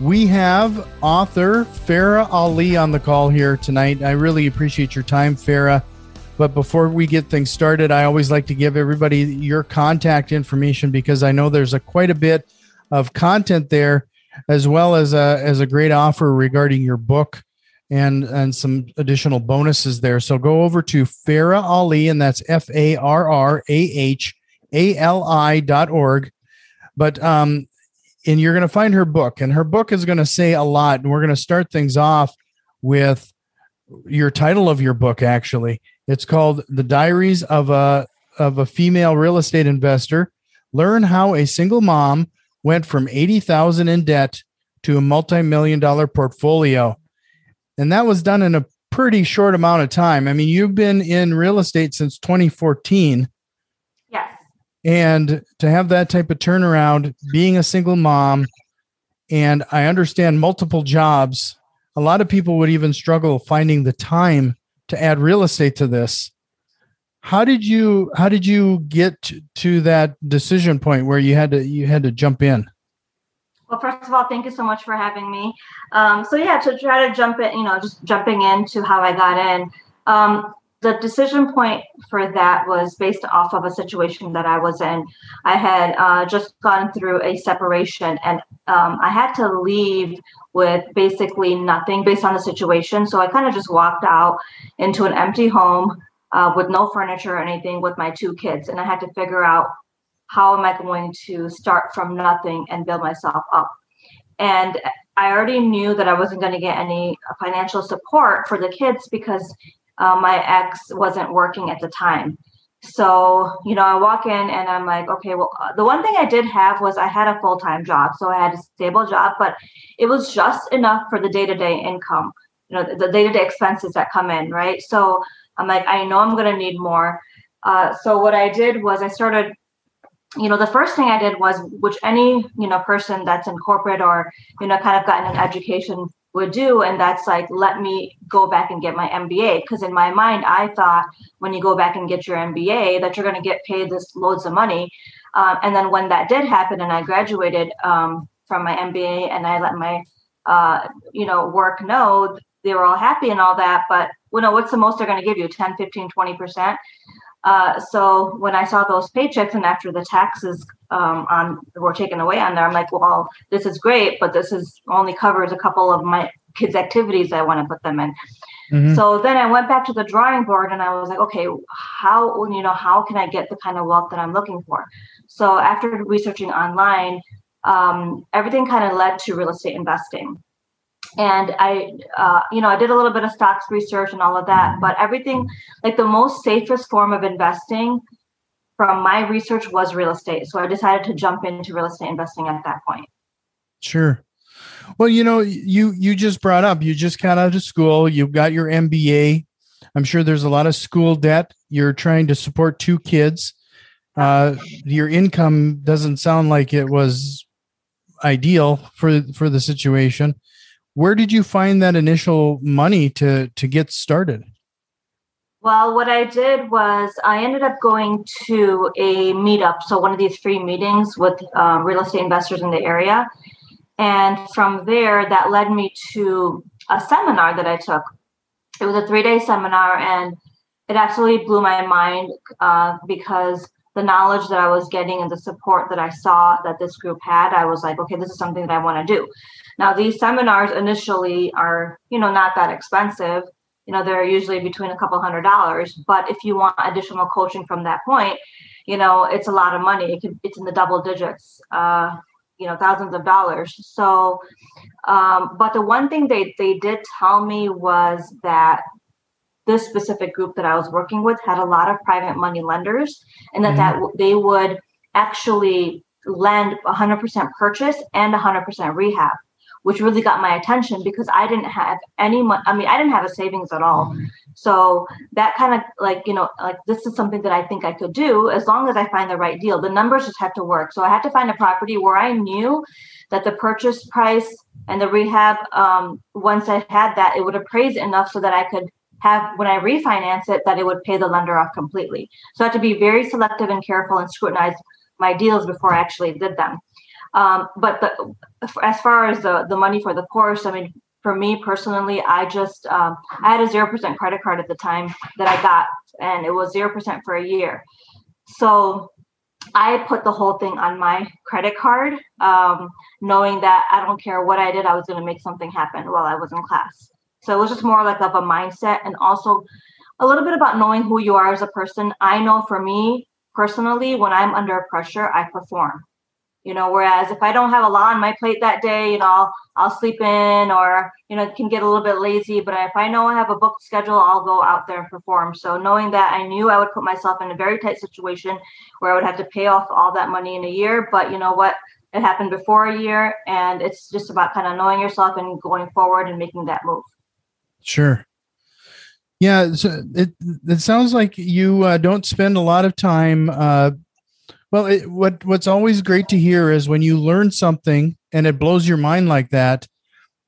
We have author Farrah Ali on the call here tonight. I really appreciate your time, Farrah. But before we get things started, I always like to give everybody your contact information because I know there's a quite a bit of content there, as well as a as a great offer regarding your book and and some additional bonuses there. So go over to Farrah Ali, and that's F A R R A H A L I dot org. But um, and you're going to find her book, and her book is going to say a lot. And we're going to start things off with your title of your book. Actually, it's called "The Diaries of a of a Female Real Estate Investor." Learn how a single mom went from eighty thousand in debt to a multi-million dollar portfolio, and that was done in a pretty short amount of time. I mean, you've been in real estate since 2014 and to have that type of turnaround being a single mom and i understand multiple jobs a lot of people would even struggle finding the time to add real estate to this. How did you how did you get to that decision point where you had to you had to jump in? Well first of all thank you so much for having me. Um, so yeah to try to jump in you know just jumping into how i got in. Um, the decision point for that was based off of a situation that I was in. I had uh, just gone through a separation and um, I had to leave with basically nothing based on the situation. So I kind of just walked out into an empty home uh, with no furniture or anything with my two kids. And I had to figure out how am I going to start from nothing and build myself up. And I already knew that I wasn't going to get any financial support for the kids because uh, my ex wasn't working at the time. So, you know, I walk in and I'm like, okay, well, uh, the one thing I did have was I had a full time job. So I had a stable job, but it was just enough for the day to day income, you know, the day to day expenses that come in, right? So I'm like, I know I'm going to need more. Uh, so what I did was I started you know the first thing i did was which any you know person that's in corporate or you know kind of gotten an education would do and that's like let me go back and get my mba because in my mind i thought when you go back and get your mba that you're going to get paid this loads of money. Um, and then when that did happen and i graduated um, from my mba and i let my uh, you know work know they were all happy and all that but you know what's the most they're going to give you? 10 15 20 percent uh, so when I saw those paychecks and after the taxes um, on were taken away on there, I'm like, well, this is great, but this is only covers a couple of my kids' activities I want to put them in. Mm-hmm. So then I went back to the drawing board and I was like, okay, how you know how can I get the kind of wealth that I'm looking for? So after researching online, um, everything kind of led to real estate investing and i uh, you know i did a little bit of stocks research and all of that but everything like the most safest form of investing from my research was real estate. So i decided to jump into real estate investing at that point. Sure. Well you know you you just brought up you just got out of school you got your mba i'm sure there's a lot of school debt. You're trying to support two kids. Uh, your income doesn't sound like it was ideal for for the situation where did you find that initial money to to get started? Well what i did was i ended up going to a meetup so one of these free meetings with um, real estate investors in the area. And from there that led me to a seminar that i took. It was a three day seminar and it absolutely blew my mind uh, because the knowledge that I was getting and the support that I saw that this group had, I was like, okay, this is something that I want to do. Now, these seminars initially are, you know, not that expensive. You know, they're usually between a couple hundred dollars. But if you want additional coaching from that point, you know, it's a lot of money. It can, it's in the double digits, uh, you know, thousands of dollars. So, um, but the one thing they they did tell me was that this specific group that I was working with had a lot of private money lenders, and that mm-hmm. that they would actually lend 100% purchase and 100% rehab which really got my attention because I didn't have any money. I mean, I didn't have a savings at all. So that kind of like, you know, like this is something that I think I could do as long as I find the right deal. The numbers just have to work. So I had to find a property where I knew that the purchase price and the rehab, um, once I had that, it would appraise enough so that I could have when I refinance it that it would pay the lender off completely. So I had to be very selective and careful and scrutinize my deals before I actually did them. Um, but the, as far as the, the money for the course, I mean, for me personally, I just um, I had a zero percent credit card at the time that I got, and it was zero percent for a year. So I put the whole thing on my credit card, um, knowing that I don't care what I did, I was going to make something happen while I was in class. So it was just more like of a mindset, and also a little bit about knowing who you are as a person. I know for me personally, when I'm under pressure, I perform you know whereas if i don't have a lot on my plate that day you know i'll, I'll sleep in or you know can get a little bit lazy. But if i know i have a booked schedule i'll go out there and perform. So knowing that i knew i would put myself in a very tight situation where i would have to pay off all that money in a year but you know what? It happened before a year and it's just about kind of knowing yourself and going forward and making that move. Sure. Yeah so it it sounds like you uh, don't spend a lot of time uh, well, it, what what's always great to hear is when you learn something and it blows your mind like that,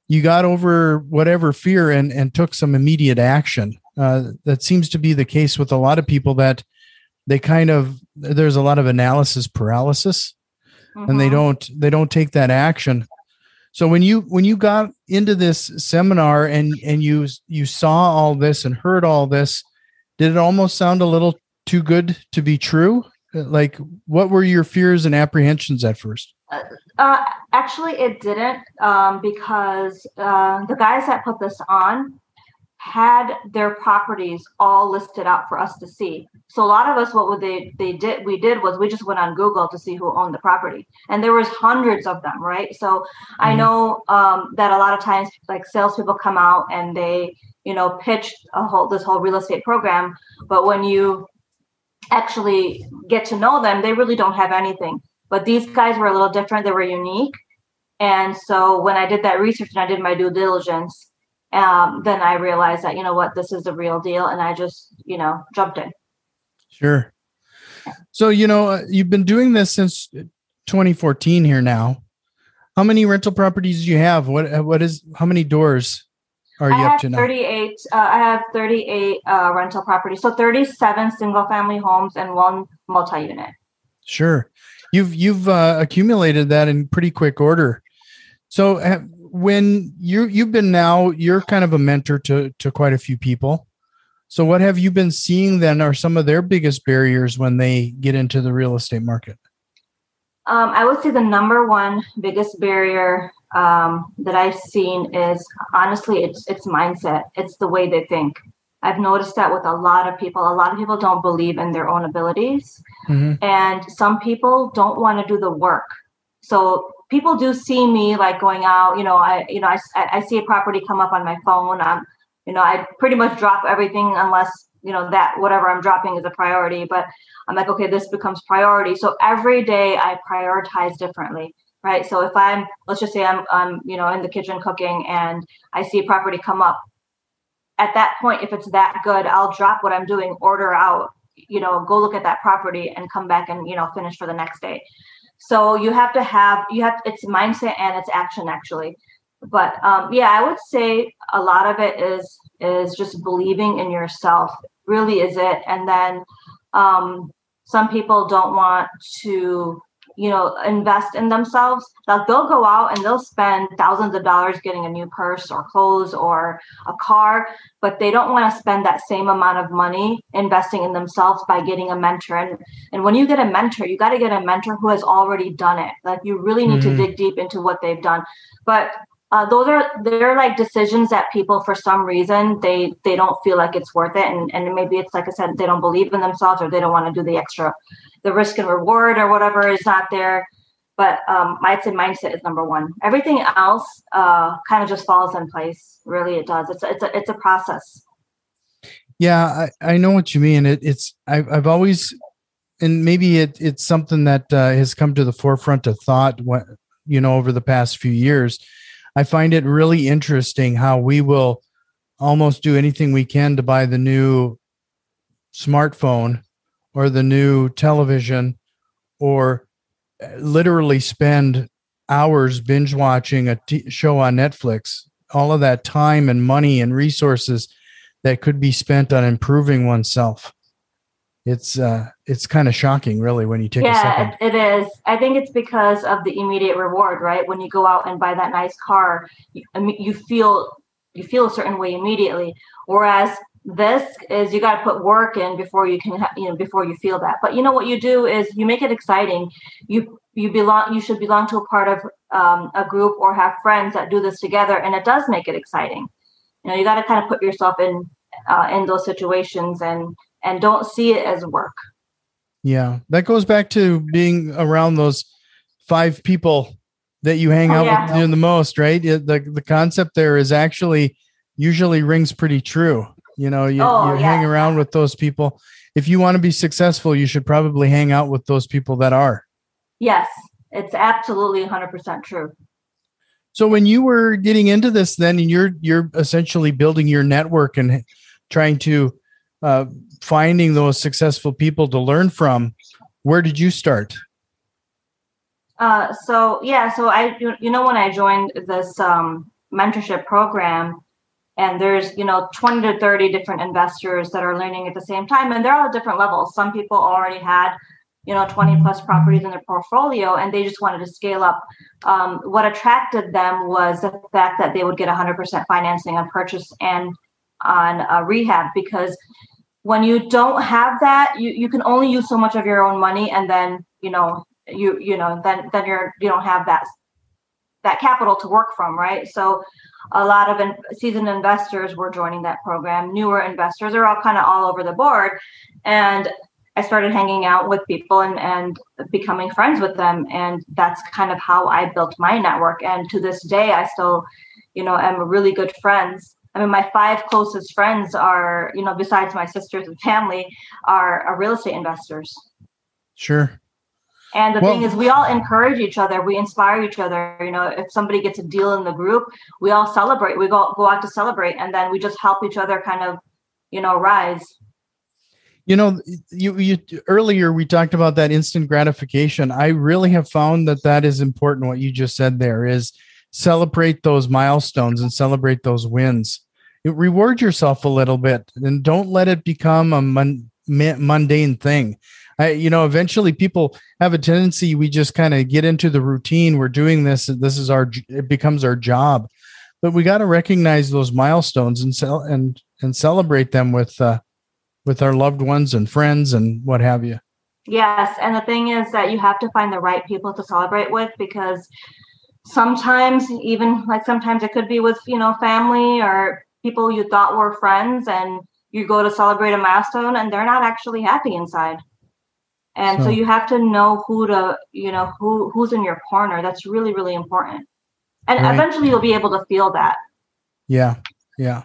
you got over whatever fear and and took some immediate action. Uh, that seems to be the case with a lot of people that they kind of there's a lot of analysis paralysis, mm-hmm. and they mm-hmm. don't they don't take that action. So when you when you got into this seminar and and you you saw all this and heard all this, did it almost sound a little too good to be true? Like what were your fears and apprehensions at first? Uh, uh, actually it didn't um, because uh, the guys that put this on had their properties all listed out for us to see. So a lot of us what would they they did we did was we just went on google to see who owned the property. And there was hundreds of them right? So mm-hmm. i know um, that a lot of times like salespeople come out and they you know pitch a whole this whole real estate program. But when you actually get to know them, they really don't have anything. But these guys were a little different, they were unique. And so when I did that research and I did my due diligence, um, then I realized that, you know what, this is the real deal. And I just, you know, jumped in. Sure. So, you know, uh, you've been doing this since 2014 here now. How many rental properties do you have? What, what is, how many doors? Are you I up to now? 38. Uh, I have 38 uh, rental properties. So 37 single family homes and one multi unit. Sure. You've you've uh, accumulated that in pretty quick order. So uh, when you you've been now you're kind of a mentor to to quite a few people. So what have you been seeing then are some of their biggest barriers when they get into the real estate market? Um, I would say the number one biggest barrier um, that I've seen is honestly, it's it's mindset. It's the way they think. I've noticed that with a lot of people. A lot of people don't believe in their own abilities, mm-hmm. and some people don't want to do the work. So people do see me like going out. You know, I you know I I see a property come up on my phone. I'm you know I pretty much drop everything unless you know that whatever I'm dropping is a priority. But I'm like, okay, this becomes priority. So every day I prioritize differently right? So if I'm, let's just say I'm, I'm, you know, in the kitchen cooking and I see a property come up, at that point, if it's that good, I'll drop what I'm doing, order out, you know, go look at that property and come back and, you know, finish for the next day. So you have to have, you have, it's mindset and it's action actually. But um, yeah, I would say a lot of it is, is just believing in yourself really is it. And then um, some people don't want to you know invest in themselves that they'll go out and they'll spend thousands of dollars getting a new purse or clothes or a car but they don't want to spend that same amount of money investing in themselves by getting a mentor. And and when you get a mentor you got to get a mentor who has already done it. Like you really need mm-hmm. to dig deep into what they've done. But uh, those are they're like decisions that people for some reason they they don't feel like it's worth it. And and maybe it's like i said they don't believe in themselves or they don't want to do the extra the risk and reward or whatever is not there. But um, i'd say mindset is number one. Everything else uh, kind of just falls in place. Really it does. It's a, it's a, it's a process. Yeah i, I know what you mean. It, it's I've, I've always and maybe it, it's something that uh, has come to the forefront of thought what you know over the past few years. I find it really interesting how we will almost do anything we can to buy the new smartphone or the new television or uh, literally spend hours binge watching a t- show on Netflix. All of that time and money and resources that could be spent on improving oneself. It's uh, it's kind of shocking, really, when you take yeah, a second. it is. I think it's because of the immediate reward, right? When you go out and buy that nice car, you, you feel you feel a certain way immediately. Whereas this is you got to put work in before you can ha- you know before you feel that. But you know what you do is you make it exciting. You you belong you should belong to a part of um, a group or have friends that do this together and it does make it exciting. You know you got to kind of put yourself in uh, in those situations and and don't see it as work. Yeah that goes back to being around those five people that you hang oh, out yeah. with the most right? The the concept there is actually usually rings pretty true you know, you, oh, you yeah. hang around with those people. If you want to be successful, you should probably hang out with those people that are. Yes, it's absolutely 100% true. So when you were getting into this, then and you're you're essentially building your network and trying to uh, finding those successful people to learn from. Where did you start? Uh, so yeah, so I you know when I joined this um, mentorship program, and there's you know 20 to 30 different investors that are learning at the same time and they're all different levels. Some people already had you know 20 plus properties in their portfolio and they just wanted to scale up. Um, what attracted them was the fact that they would get 100% financing on purchase and on uh, rehab because when you don't have that you, you can only use so much of your own money and then you know you you know then then you're you don't have that that capital to work from right so a lot of in, seasoned investors were joining that program. Newer investors are all kind of all over the board. And I started hanging out with people and, and becoming friends with them. And that's kind of how I built my network. And to this day, I still, you know, am really good friends. I mean, my five closest friends are, you know, besides my sisters and family, are, are real estate investors. Sure. And the well, thing is, we all encourage each other. We inspire each other. You know, if somebody gets a deal in the group, we all celebrate. We go go out to celebrate, and then we just help each other kind of, you know, rise. You know, you you earlier we talked about that instant gratification. I really have found that that is important. What you just said there is celebrate those milestones and celebrate those wins. reward yourself a little bit, and don't let it become a mun- mundane thing. I, you know, eventually people have a tendency, we just kind of get into the routine. We're doing this. This is our, it becomes our job, but we got to recognize those milestones and sell and, and celebrate them with, uh, with our loved ones and friends and what have you. Yes. And the thing is that you have to find the right people to celebrate with because sometimes even like sometimes it could be with, you know, family or people you thought were friends and you go to celebrate a milestone and they're not actually happy inside and so, so, you have to know who to you know who who's in your corner. That's really really important. And right. eventually you'll be able to feel that. Yeah. Yeah.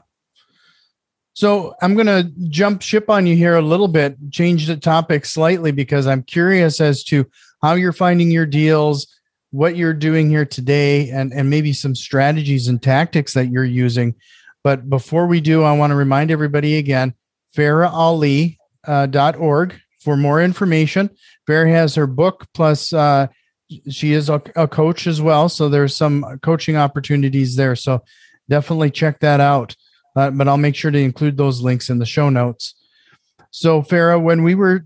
So i'm going to jump ship on you here a little bit change the topic slightly because i'm curious as to how you're finding your deals what you're doing here today and and maybe some strategies and tactics that you're using. But before we do i want to remind everybody again farrahali.org uh, .org for more information. Bear has her book plus uh, she is a, a, coach as well. So there's some coaching opportunities there. So definitely check that out. Uh, but I'll make sure to include those links in the show notes. So Farrah, when we were,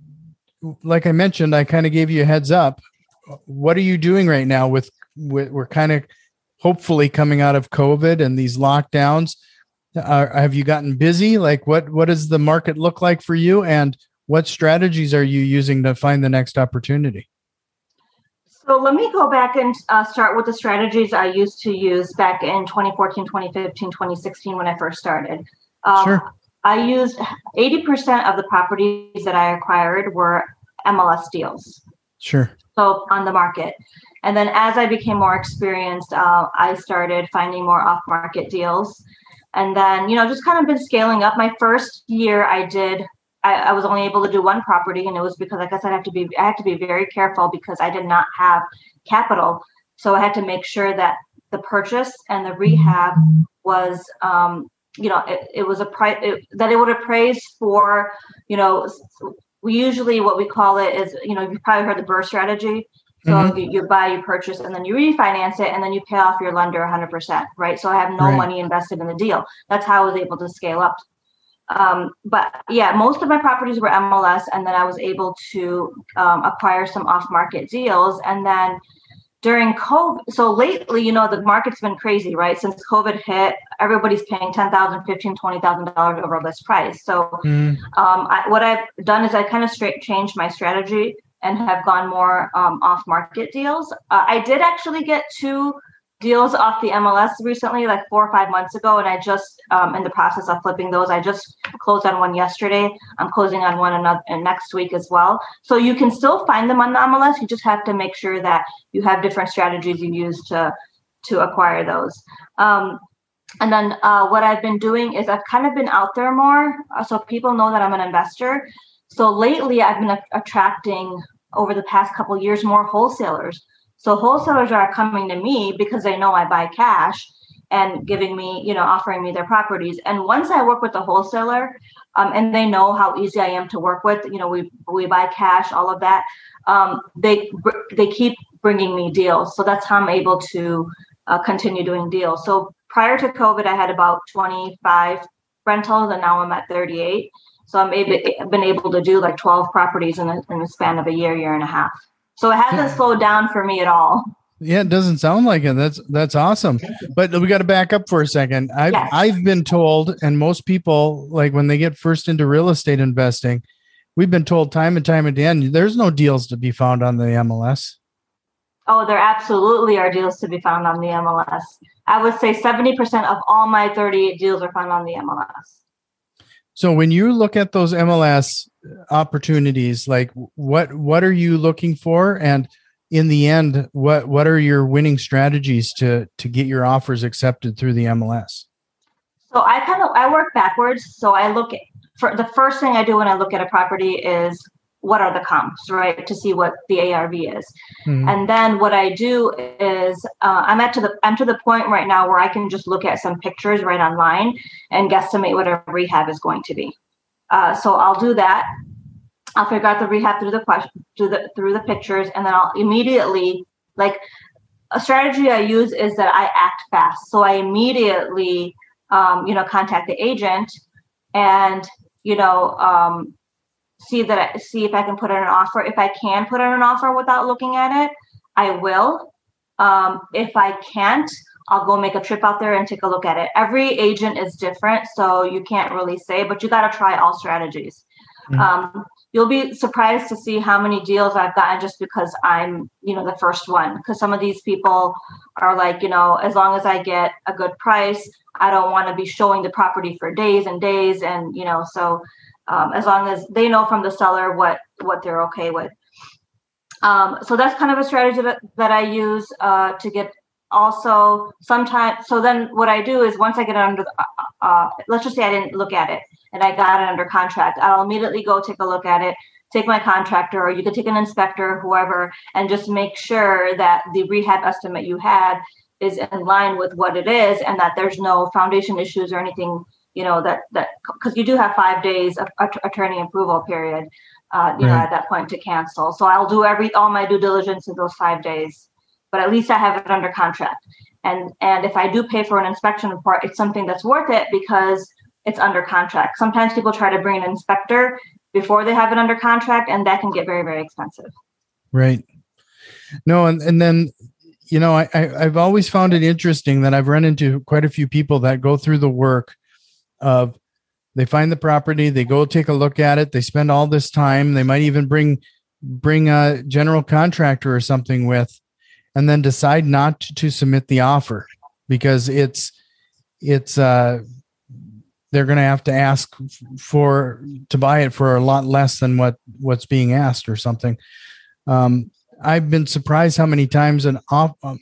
like I mentioned, I kind of gave you a heads up. What are you doing right now with, with we're kind of hopefully coming out of COVID and these lockdowns? Uh, have you gotten busy? Like what, what does the market look like for you? And what strategies are you using to find the next opportunity? So let me go back and uh, start with the strategies I used to use back in 2014, 2015, 2016 when I first started. Um, sure. I used 80% of the properties that I acquired were MLS deals. Sure. So on the market. And then as I became more experienced, uh, I started finding more off market deals. And then, you know, just kind of been scaling up. My first year, I did I, I, was only able to do one property, and it was because, like I said, I have to be I had to be very careful because I did not have capital. So I had to make sure that the purchase and the rehab was um, you know it, it was a price that it would appraise for you know we usually what we call it is you know you've probably heard the BRRRR strategy so mm-hmm. you, you, buy you purchase and then you refinance it and then you pay off your lender 100% right so i have no right. money invested in the deal that's how i was able to scale up um, but yeah most of my properties were mls and then i was able to um, acquire some off market deals and then during COVID, so lately, you know, the market's been crazy, right? Since COVID hit, everybody's paying ten thousand, fifteen, twenty thousand dollars over list price. So, mm. um, I, what I've done is I kind of straight changed my strategy and have gone more um, off market deals. Uh, I did actually get two deals off the MLS recently, like four or five months ago, and I just um, in the process of flipping those. I just closed on one yesterday. I'm closing on one another next week as well. So you can still find them on the MLS. You just have to make sure that you have different strategies you use to to acquire those. Um, and then uh, what I've been doing is I've kind of been out there more, uh, so people know that I'm an investor. So lately, I've been a- attracting over the past couple years more wholesalers so wholesalers are coming to me because they know I buy cash and giving me, you know, offering me their properties. And once I work with the wholesaler, um, and they know how easy I am to work with, you know, we we buy cash, all of that. Um, they they keep bringing me deals, so that's how I'm able to uh, continue doing deals. So prior to COVID, I had about 25 rentals, and now I'm at 38. So I'm able, been able to do like 12 properties in, a, in the span of a year, year and a half. So it hasn't slowed down for me at all. Yeah, it doesn't sound like it. That's that's awesome. But we got to back up for a second. I've yes. I've been told, and most people like when they get first into real estate investing, we've been told time and time again, there's no deals to be found on the MLS. Oh, there absolutely are deals to be found on the MLS. I would say 70% of all my 38 deals are found on the MLS. So when you look at those MLS opportunities, like what what are you looking for, and in the end, what what are your winning strategies to to get your offers accepted through the MLS? So I kind of I work backwards. So I look at, for the first thing I do when I look at a property is what are the comps, right? To see what the ARV is. Mm-hmm. And then what I do is uh, I'm at to the I'm to the point right now where I can just look at some pictures right online and guesstimate what a rehab is going to be. Uh, so I'll do that. I'll figure out the rehab through the question through the through the pictures, and then I'll immediately like a strategy I use is that I act fast. So I immediately um, you know contact the agent and you know um, see that I, see if I can put in an offer. If I can put in an offer without looking at it, I will. Um, if I can't, I'll go make a trip out there and take a look at it. Every agent is different, so you can't really say, but you got to try all strategies. Mm-hmm. Um, you'll be surprised to see how many deals I've gotten just because I'm, you know, the first one. Because some of these people are like, you know, as long as I get a good price, I don't want to be showing the property for days and days, and you know, so um, as long as they know from the seller what what they're okay with. Um, so that's kind of a strategy that, that I use uh, to get also sometimes. So then what I do is once I get under, uh, uh, let's just say I didn't look at it and I got it under contract, I'll immediately go take a look at it, take my contractor, or you could take an inspector, whoever, and just make sure that the rehab estimate you had is in line with what it is and that there's no foundation issues or anything you know that that because you do have five days of attorney approval period uh, you right. know at that point to cancel so i'll do every all my due diligence in those five days but at least i have it under contract. And and if i do pay for an inspection report it's something that's worth it because it's under contract. Sometimes people try to bring an inspector before they have it under contract and that can get very very expensive. Right. No and, and then you know I, I i've always found it interesting that i've run into quite a few people that go through the work of they find the property, they go take a look at it, they spend all this time, they might even bring bring a general contractor or something with and then decide not to, submit the offer because it's it's uh they're going to have to ask for to buy it for a lot less than what what's being asked or something um i've been surprised how many times an off um,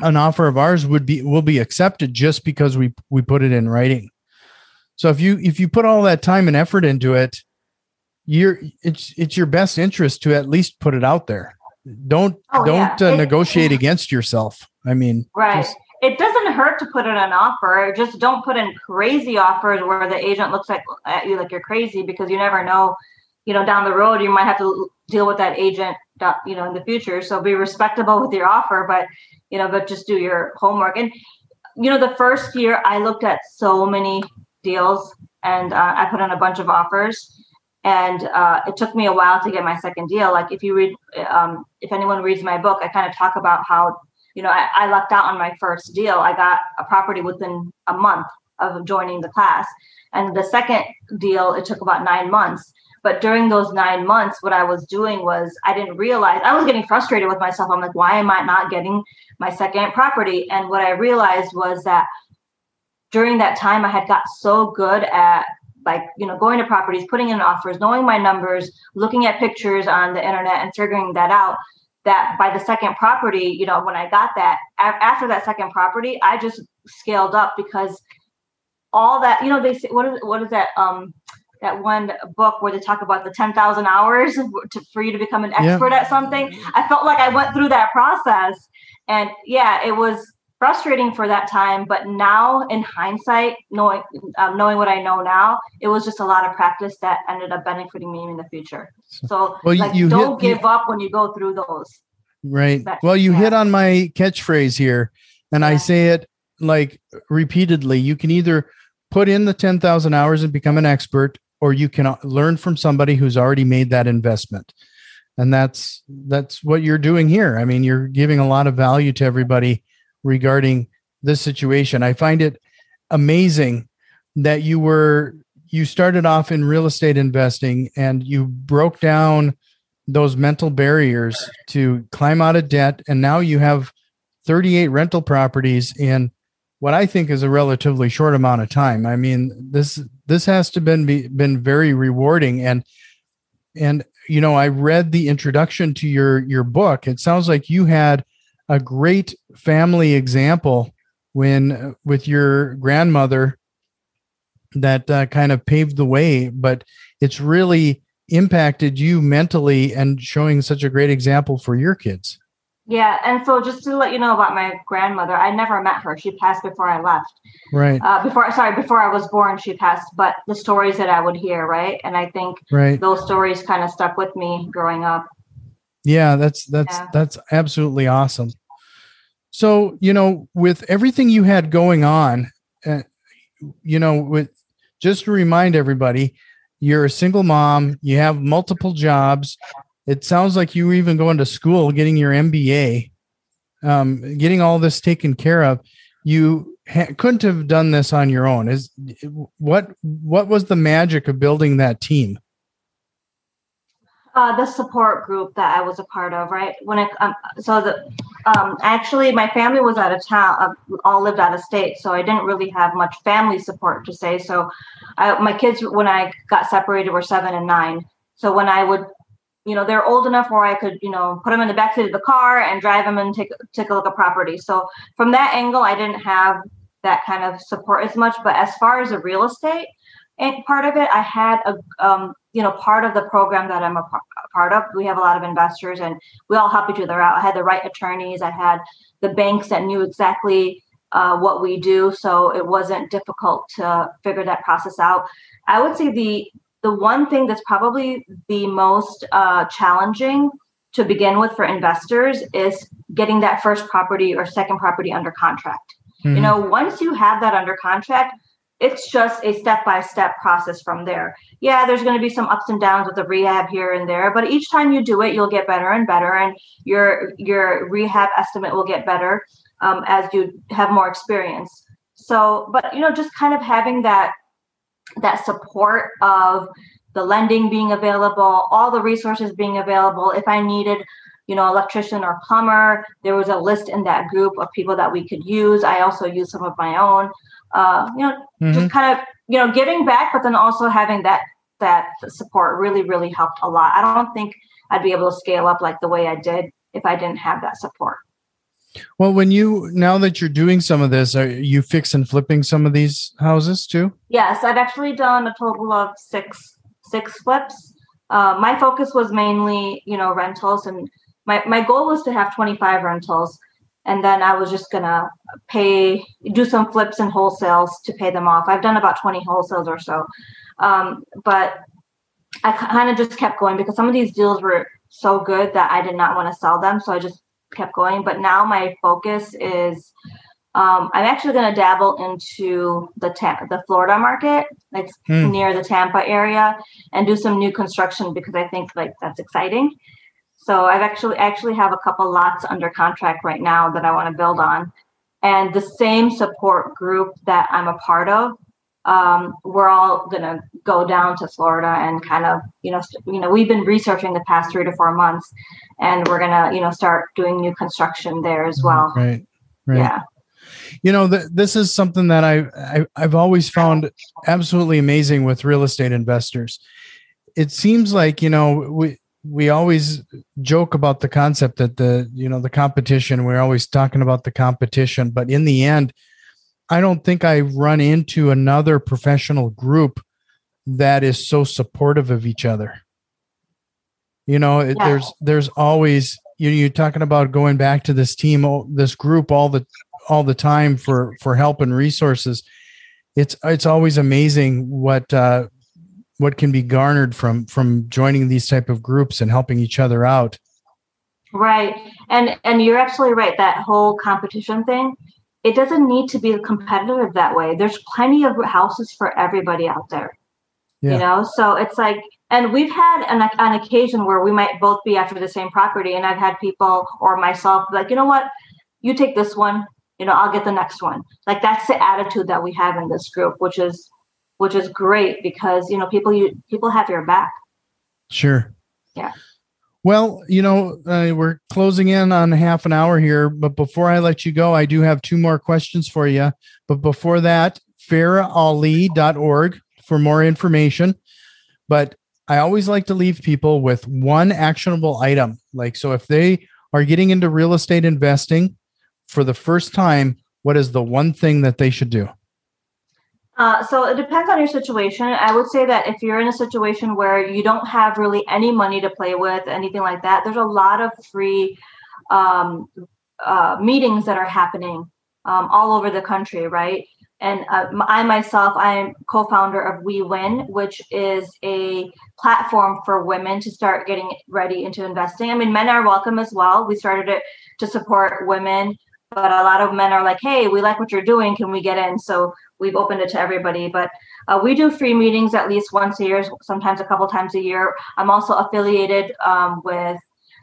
an offer of ours would be will be accepted just because we we put it in writing so if you if you put all that time and effort into it, you're it's it's your best interest to at least put it out there. Don't Oh, don't yeah. uh, It- negotiate against yourself. I mean, Right. just- it doesn't hurt to put in an offer. Just don't put in crazy offers where the agent looks like at you like you're crazy because you never know. You know, down the road you might have to deal with that agent. uh, You know, in the future. So be respectable with your offer, but you know, but just do your homework. And you know, the first year I looked at so many deals and uh, I put in a bunch of offers. And uh, it took me a while to get my second deal. Like if you read, um, if anyone reads my book, I kind of talk about how you know, I, I lucked out on my first deal. I got a property within a month of joining the class. And the second deal, it took about nine months. But during those nine months, what I was doing was I didn't realize I was getting frustrated with myself. I'm like, why am I not getting my second property? And what I realized was that during that time, I had got so good at like, you know, going to properties, putting in offers, knowing my numbers, looking at pictures on the internet and figuring that out that by the second property, you know, when I got that after that second property, I just scaled up because all that, you know, they say, what is what is that um that one book where they talk about the 10,000 hours to, for you to become an Yeah. expert at something. I felt like I went through that process and yeah, it was frustrating for that time, but now in hindsight, knowing um, knowing what I know now, it was just a lot of practice that ended up benefiting me in the future. So Well, like, you don't hit- you- give up when you go through those. Right. That- Well, you yeah. hit on my catchphrase here, and I say it like repeatedly. You can either put in the 10,000 hours and become an expert, or you can uh, learn from somebody who's already made that investment. And that's that's what you're doing here. I mean, you're giving a lot of value to everybody regarding this situation. I find it amazing that you were you started off in real estate investing and you broke down those mental barriers to climb out of debt and now you have 38 rental properties in what I think is a relatively short amount of time. I mean, this this has to been be, been very rewarding and and you know, I read the introduction to your your book. It sounds like you had a great family example when uh, with your grandmother that uh, kind of paved the way, but it's really impacted you mentally and showing such a great example for your kids. Yeah, and so just to let you know about my grandmother, I never met her. She passed before I left. Right. Uh, before, sorry, before I was born, she passed. But the stories that I would hear, right, and I think Right. those stories kind of stuck with me growing up. Yeah, that's that's Yeah. that's absolutely awesome. So, you know, with everything you had going on, uh, you know, with just to remind everybody, you're a single mom, you have multiple jobs. It sounds like you were even going to school, getting your MBA, um, getting all this taken care of. You ha- couldn't have done this on your own. Is what what was the magic of building that team? Uh, the support group that I was a part of, right? When it um, so the um, actually my family was out of town, uh, all lived out of state, so I didn't really have much family support to say. So, I, my kids when I got separated were seven and nine. So when I would, you know, they're old enough where I could, you know, put them in the backseat of the car and drive them and take take a look at property. So from that angle, I didn't have that kind of support as much. But as far as the real estate and part of it, I had a um, you know part of the program that I'm a par- a part of. We have a lot of investors, and we all help each other out. I had the right attorneys. I had the banks that knew exactly uh, what we do, so it wasn't difficult to figure that process out. I would say the the one thing that's probably the most uh, challenging to begin with for investors is getting that first property or second property under contract. You know, once you have that under contract, it's just a step by step process from there. Yeah, there's going to be some ups and downs with the rehab here and there, but each time you do it, you'll get better and better, and your your rehab estimate will get better um, as you have more experience. So, but you know, just kind of having that that support of the lending being available, all the resources being available. If I needed, you know, electrician or plumber, there was a list in that group of people that we could use. I also used some of my own. Uh, you know, Mhm. just kind of, you know, giving back, but then also having that that support really, really helped a lot. I don't think I'd be able to scale up like the way I did if I didn't have that support. Well, when you now that you're doing some of this, are you fix and flipping some of these houses too? Yes, I've actually done a total of six six flips. Uh, my focus was mainly, you know, rentals and my, my goal was to have 25 rentals and then I was just gonna pay, do some flips and wholesales to pay them off. I've done about 20 wholesales or so. Um, but I kind of just kept going because some of these deals were so good that I did not want to sell them. So I just kept going. But now my focus is um, I'm actually going to dabble into the ta- the Florida market, like hmm. near the Tampa area, and do some new construction because I think like that's exciting. So I've actually actually have a couple lots under contract right now that I want to build on, and the same support group that I'm a part of um, we're all going to go down to Florida and kind of, you know, st- you know, we've been researching the past three to four months, and we're going to, you know, start doing new construction there as well. Right. Right. Yeah. You know, th- this is something that I, I I've always found absolutely amazing with real estate investors. It seems like you know we we always joke about the concept that the you know the competition. We're always talking about the competition, but in the end I don't think I run into another professional group that is so supportive of each other. You know, yeah. there's there's always you know, you're talking about going back to this team, this group all the all the time for for help and resources. It's it's always amazing what uh, what can be garnered from from joining these type of groups and helping each other out. Right, and and you're absolutely right. That whole competition thing it doesn't need to be competitive that way. There's plenty of houses for everybody out there. Yeah. You know, so it's like, and we've had an, an occasion where we might both be after the same property, and I've had people or myself like, you know what, you take this one, you know, I'll get the next one. Like that's the attitude that we have in this group, which is which is great because you know people you people have your back. Sure. Yeah. Well, you know, uh, we're closing in on half an hour here, but before I let you go, I do have two more questions for you. But before that, farrahali.org for more information. But I always like to leave people with one actionable item. Like, so if they are getting into real estate investing for the first time, what is the one thing that they should do? Uh, so it depends on your situation. I would say that if you're in a situation where you don't have really any money to play with, anything like that, there's a lot of free um, uh, meetings that are happening um, all over the country, right? And uh, I myself, I am co-founder of We Win, which is a platform for women to start getting ready into investing. I mean, men are welcome as well. We started it to support women but a lot of men are like hey we like what you're doing can we get in so we've opened it to everybody but uh, we do free meetings at least once a year sometimes a couple times a year. I'm also affiliated um, with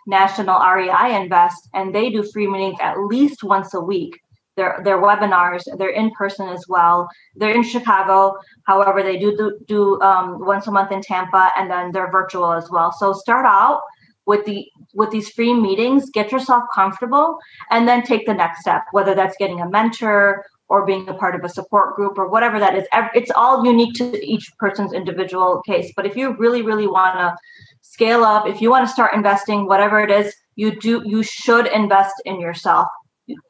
national rei invest and they do free meetings at least once a week. Their their webinars they're in person as well. They're in chicago however they do do, do um, once a month in tampa and then they're virtual as well. So start out with the with these free meetings get yourself comfortable and then take the next step whether that's getting a mentor or being a part of a support group or whatever that is. It's all unique to each person's individual case. But if you really really want to scale up if you want to start investing whatever it is you do you should invest in yourself.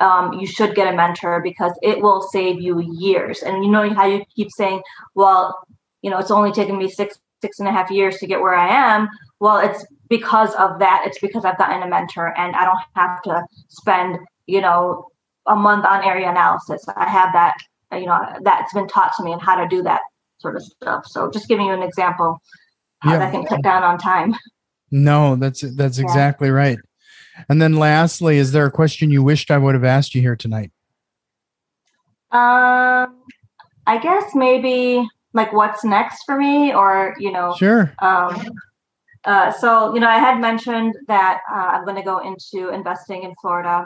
Um, you should get a mentor because it will save you years. And you know how you keep saying well you know it's only taken me six six and a half years to get where i am. Well it's because of that. It's because i've gotten a mentor and i don't have to spend you know a month on area analysis i have that you know that's been taught to me and how to do that sort of stuff so just giving you an example how yeah. that can cut down on time no that's that's yeah. exactly right and then lastly is there a question you wished i would have asked you here tonight um i guess maybe like what's next for me or you know sure um uh, so, you know, I had mentioned that uh, I'm going to go into investing in Florida.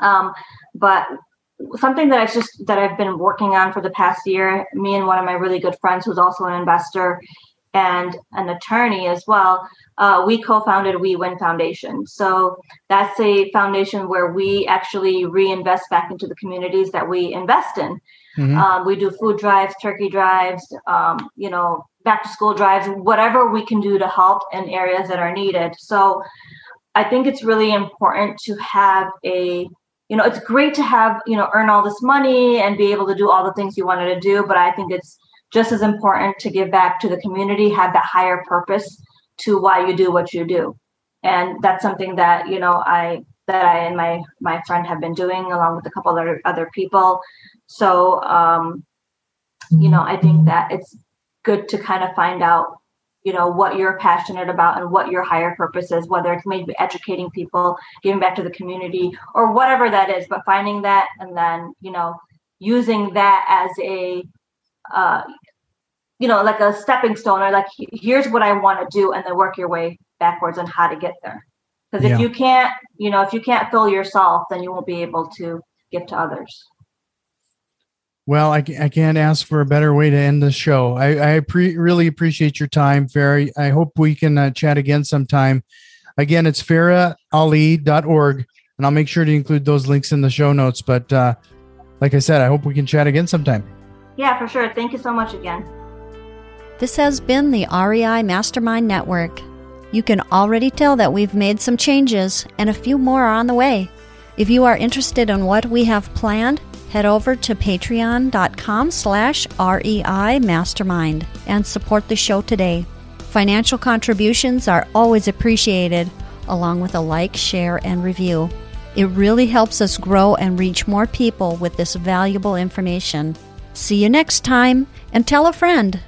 Um, but something that I just that I've been working on for the past year, me and one of my really good friends who's also an investor and an attorney as well, uh, we co-founded We Win Foundation. So that's a foundation where we actually reinvest back into the communities that we invest in. Mm-hmm. Um, we do food drives, turkey drives, um, you know, back to school drives, whatever we can do to help in areas that are needed. So I think it's really important to have a you know it's great to have you know earn all this money and be able to do all the things you wanted to do but i think it's just as important to give back to the community have that higher purpose to why you do what you do and that's something that you know I that I and my my friend have been doing along with a couple other other people. So um, you know, I think that it's good to kind of find out you know what you're passionate about and what your higher purpose is whether it's maybe educating people giving back to the community or whatever that is but finding that and then you know using that as a uh, you know like a stepping stone or like here's what i want to do and then work your way backwards on how to get there because if yeah. you can't you know if you can't fill yourself then you won't be able to give to others well, I, I can't ask for a better way to end the show. I, I pre- really appreciate your time, Farrah. I hope we can uh, chat again sometime. Again, it's farrahali.org, and I'll make sure to include those links in the show notes. But uh, like I said, I hope we can chat again sometime. Yeah, for sure. Thank you so much again. This has been the REI Mastermind Network. You can already tell that we've made some changes, and a few more are on the way. If you are interested in what we have planned, head over to patreon.com slash REI Mastermind and support the show today. Financial contributions are always appreciated, along with a like, share, and review. It really helps us grow and reach more people with this valuable information. See you next time, and tell a friend.